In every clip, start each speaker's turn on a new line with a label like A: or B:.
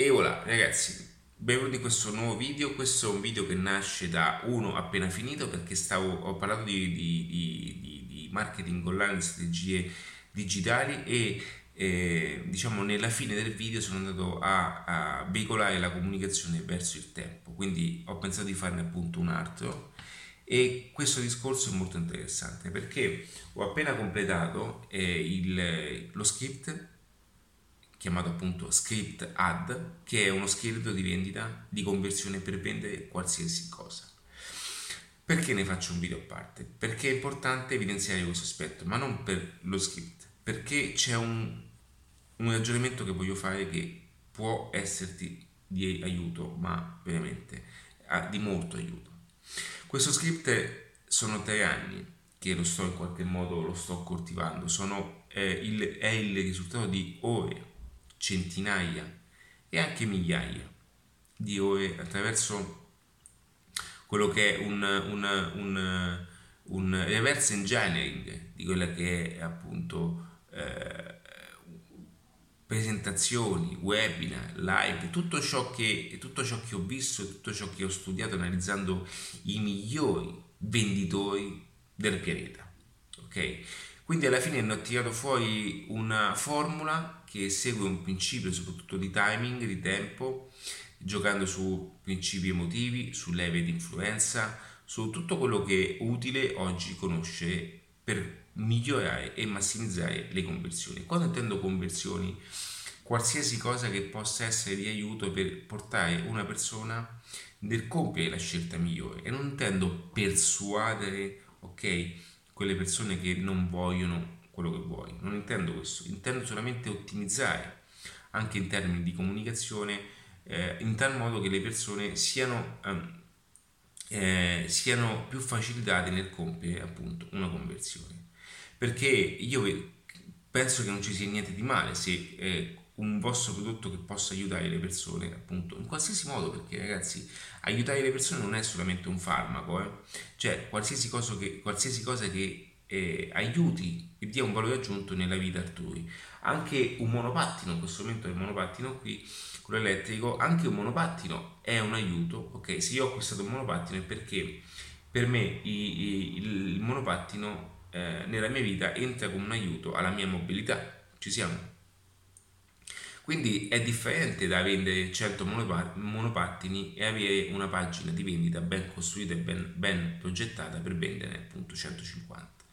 A: E voilà, ragazzi, benvenuti in questo nuovo video. Questo è un video che nasce da uno appena finito perché stavo, ho parlato di, di, di, di marketing online, strategie digitali e eh, diciamo nella fine del video sono andato a, a veicolare la comunicazione verso il tempo. Quindi ho pensato di farne appunto un altro e questo discorso è molto interessante perché ho appena completato eh, il, lo script chiamato appunto script ad, che è uno script di vendita di conversione per vendere qualsiasi cosa. Perché ne faccio un video a parte? Perché è importante evidenziare questo aspetto, ma non per lo script, perché c'è un, un ragionamento che voglio fare che può esserti di aiuto, ma veramente di molto aiuto. Questo script sono tre anni che lo sto in qualche modo lo sto coltivando, sono, è, il, è il risultato di ore centinaia e anche migliaia di ore attraverso quello che è un, un, un, un reverse engineering di quella che è appunto eh, presentazioni, webinar, live, tutto ciò, che, tutto ciò che ho visto, tutto ciò che ho studiato analizzando i migliori venditori del pianeta. Ok? Quindi alla fine hanno tirato fuori una formula che segue un principio soprattutto di timing, di tempo, giocando su principi emotivi, su leve di influenza, su tutto quello che è utile oggi conoscere per migliorare e massimizzare le conversioni. Quando intendo conversioni, qualsiasi cosa che possa essere di aiuto per portare una persona nel compiere la scelta migliore e non intendo persuadere, ok, quelle persone che non vogliono quello che vuoi. Non intendo questo, intendo solamente ottimizzare anche in termini di comunicazione eh, in tal modo che le persone siano, eh, siano più facilitate nel compiere appunto una conversione. Perché io penso che non ci sia niente di male se eh, un vostro prodotto che possa aiutare le persone, appunto, in qualsiasi modo, perché ragazzi, aiutare le persone non è solamente un farmaco, eh? cioè qualsiasi cosa che, qualsiasi cosa che eh, aiuti e dia un valore aggiunto nella vita altrui. Anche un monopattino, in questo momento è il monopattino qui, quello elettrico, anche un monopattino è un aiuto, ok? Se io ho acquistato un monopattino è perché per me i, i, il monopattino eh, nella mia vita entra come un aiuto alla mia mobilità, ci siamo? Quindi è differente da vendere 100 monopattini e avere una pagina di vendita ben costruita e ben, ben progettata per vendere appunto 150.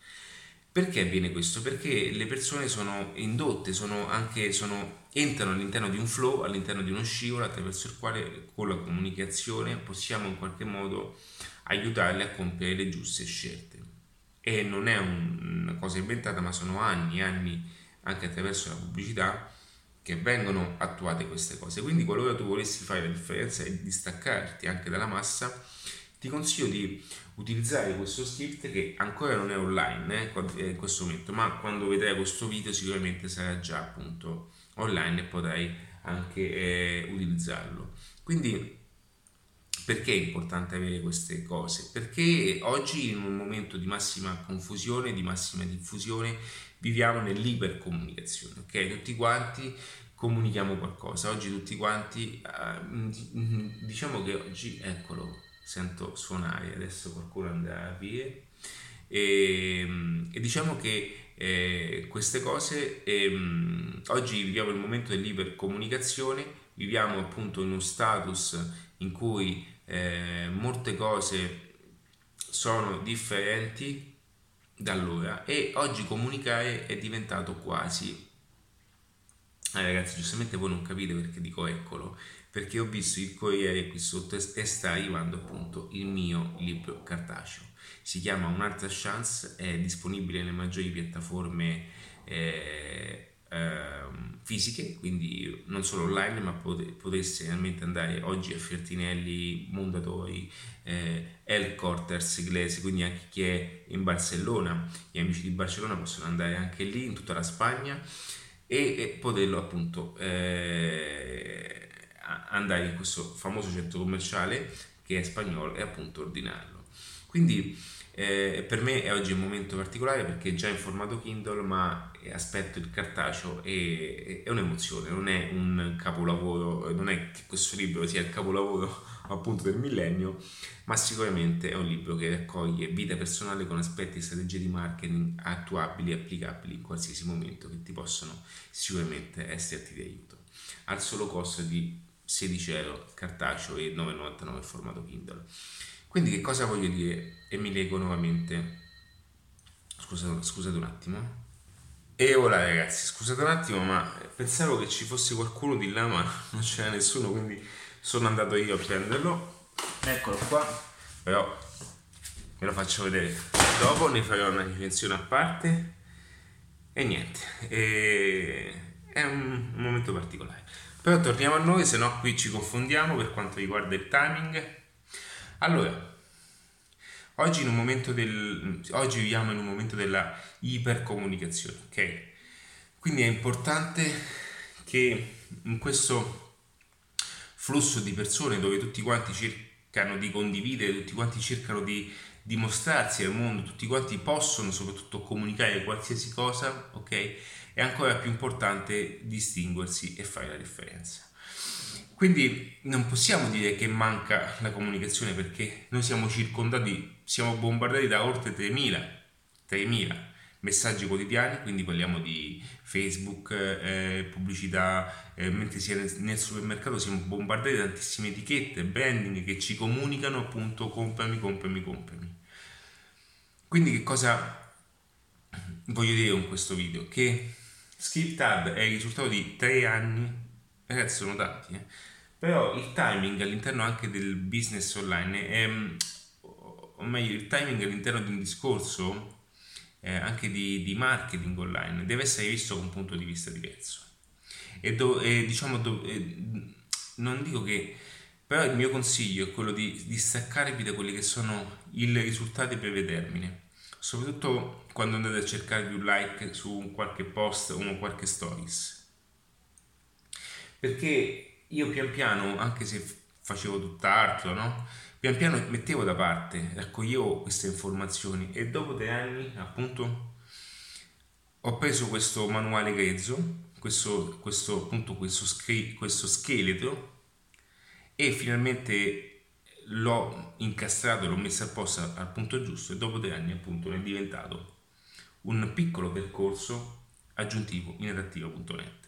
A: Perché avviene questo? Perché le persone sono indotte, sono anche, sono, entrano all'interno di un flow, all'interno di uno scivolo attraverso il quale con la comunicazione possiamo in qualche modo aiutarle a compiere le giuste scelte. E non è un, una cosa inventata, ma sono anni e anni anche attraverso la pubblicità che vengono attuate queste cose. Quindi qualora tu volessi fare la differenza e distaccarti anche dalla massa, ti consiglio di utilizzare questo script che ancora non è online eh, in questo momento, ma quando vedrai questo video sicuramente sarà già appunto online e potrai anche eh, utilizzarlo. Quindi perché è importante avere queste cose? Perché oggi in un momento di massima confusione, di massima diffusione, viviamo nell'ipercomunicazione, ok? Tutti quanti comunichiamo qualcosa, oggi tutti quanti, uh, diciamo che oggi, eccolo, sento suonare, adesso qualcuno andrà a dire, e, e diciamo che eh, queste cose, eh, oggi viviamo il momento dell'ipercomunicazione, viviamo appunto in uno status in cui eh, molte cose sono differenti da allora. E oggi comunicare è diventato quasi. Eh, ragazzi giustamente voi non capite perché dico eccolo perché ho visto il Corriere qui sotto e sta arrivando appunto il mio libro cartaceo. Si chiama Un'altra chance è disponibile nelle maggiori piattaforme eh, fisiche, quindi non solo online, ma potesse realmente andare oggi a Fertinelli, Mondadori, eh, El Corters Inglese, quindi anche chi è in Barcellona, gli amici di Barcellona possono andare anche lì in tutta la Spagna e, e poterlo appunto eh, andare in questo famoso centro commerciale che è spagnolo e appunto ordinarlo. Quindi eh, per me è oggi un momento particolare perché già in formato Kindle, ma aspetto il cartaceo e è un'emozione, non è un capolavoro, non è che questo libro sia il capolavoro appunto del millennio, ma sicuramente è un libro che raccoglie vita personale con aspetti e strategie di marketing attuabili e applicabili in qualsiasi momento che ti possono sicuramente esserti di aiuto. Al solo costo di 16 euro cartaceo e 9,99 formato Kindle. Quindi che cosa voglio dire? E mi leggo nuovamente. Scusate, scusate un attimo. E ora ragazzi, scusate un attimo, ma pensavo che ci fosse qualcuno di là, ma non c'era nessuno, quindi sono andato io a prenderlo. Eccolo qua. Però ve lo faccio vedere dopo, ne farò una recensione a parte. E niente, e... è un, un momento particolare. Però torniamo a noi, se no qui ci confondiamo per quanto riguarda il timing allora, oggi, in un momento del, oggi viviamo in un momento della ipercomunicazione, ok? Quindi è importante che in questo flusso di persone dove tutti quanti cercano di condividere, tutti quanti cercano di dimostrarsi al mondo, tutti quanti possono soprattutto comunicare qualsiasi cosa, ok? È ancora più importante distinguersi e fare la differenza. Quindi non possiamo dire che manca la comunicazione perché noi siamo circondati, siamo bombardati da oltre 3.000, 3.000 messaggi quotidiani, quindi parliamo di Facebook, eh, pubblicità, eh, mentre sia nel, nel, supermercato siamo bombardati da tantissime etichette, branding che ci comunicano appunto comprami, comprami, comprami. Quindi che cosa voglio dire con questo video? Che SkillTab è il risultato di tre anni ragazzi sono tanti, eh. però il timing all'interno anche del business online è, o meglio il timing all'interno di un discorso eh, anche di, di, marketing online deve essere visto da un punto di vista diverso. E, do, e diciamo do, e, non dico che però il mio consiglio è quello di, staccarvi da quelli che sono i risultati breve termine soprattutto quando andate a cercarvi un like su qualche post o qualche stories perché io pian piano, anche se facevo tutt'altro, no? Pian piano mettevo da parte, raccoglievo queste informazioni e dopo tre anni, appunto, ho preso questo manuale grezzo, questo, questo, appunto, questo, questo scheletro e finalmente l'ho incastrato, l'ho messo a posto al punto giusto e dopo tre anni appunto è diventato un piccolo percorso aggiuntivo in adattiva.net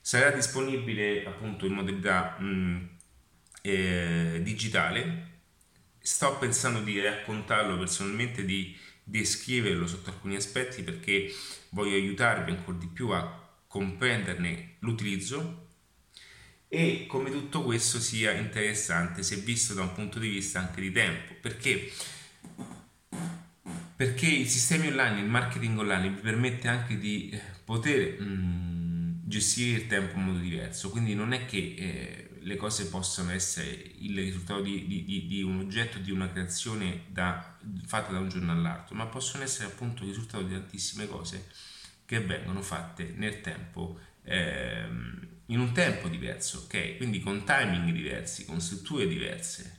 A: sarà disponibile appunto in modalità mh, mm, eh, digitale. Sto pensando di raccontarlo personalmente, di descriverlo sotto alcuni aspetti perché voglio aiutarvi ancora di più a comprenderne l'utilizzo. E come tutto questo sia interessante se visto da un punto di vista anche di tempo. Perché? Perché i sistemi online il marketing online vi permette anche di poter mh, mm, gestire il tempo in modo diverso, quindi non è che eh, le cose possano essere il risultato di, di, di, un oggetto, di una creazione da, fatta da un giorno all'altro, ma possono essere appunto il risultato di tantissime cose che vengono fatte nel tempo, ehm, in un tempo diverso, ok? Quindi con timing diversi, con strutture diverse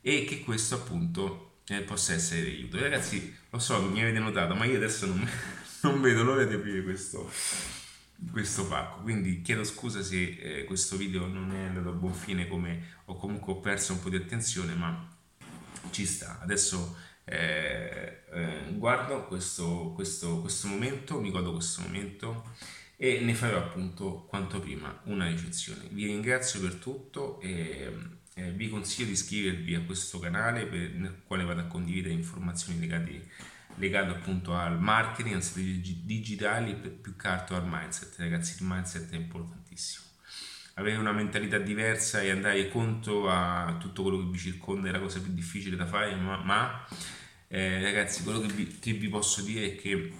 A: e che questo appunto eh, possa essere di aiuto. Ragazzi, lo so, mi avete notato, ma io adesso non, non vedo l'ora di aprire questo questo pacco. Quindi chiedo scusa se eh, questo video non è andato a buon fine come o comunque ho perso un po' di attenzione ma ci sta. Adesso eh, eh, guardo questo, questo, questo momento mi godo questo momento e ne farò appunto quanto prima una recensione vi ringrazio per tutto e eh, vi consiglio di iscrivervi a questo canale per, nel quale vado a condividere informazioni legate legato appunto al marketing, alle strategie digitali, più che altro al mindset. Ragazzi, il mindset è importantissimo. Avere una mentalità diversa e andare contro a tutto quello che vi circonda è la cosa più difficile da fare, ma, ma eh, ragazzi, quello che vi, che vi, posso dire è che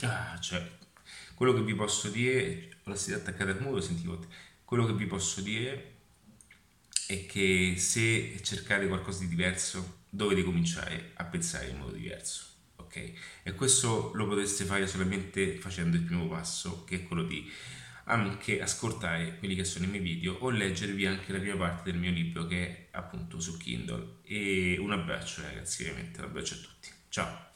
A: ah, cioè, quello che vi posso dire, ora siete attaccati al muro, sentivo, quello che vi posso dire è che se cercate qualcosa di diverso dovete cominciare a pensare in modo diverso. Ok? E questo lo potreste fare solamente facendo il primo passo, che è quello di anche ascoltare quelli che sono i miei video o leggervi anche la prima parte del mio libro che è appunto su Kindle. E un abbraccio ragazzi, veramente un abbraccio a tutti. Ciao!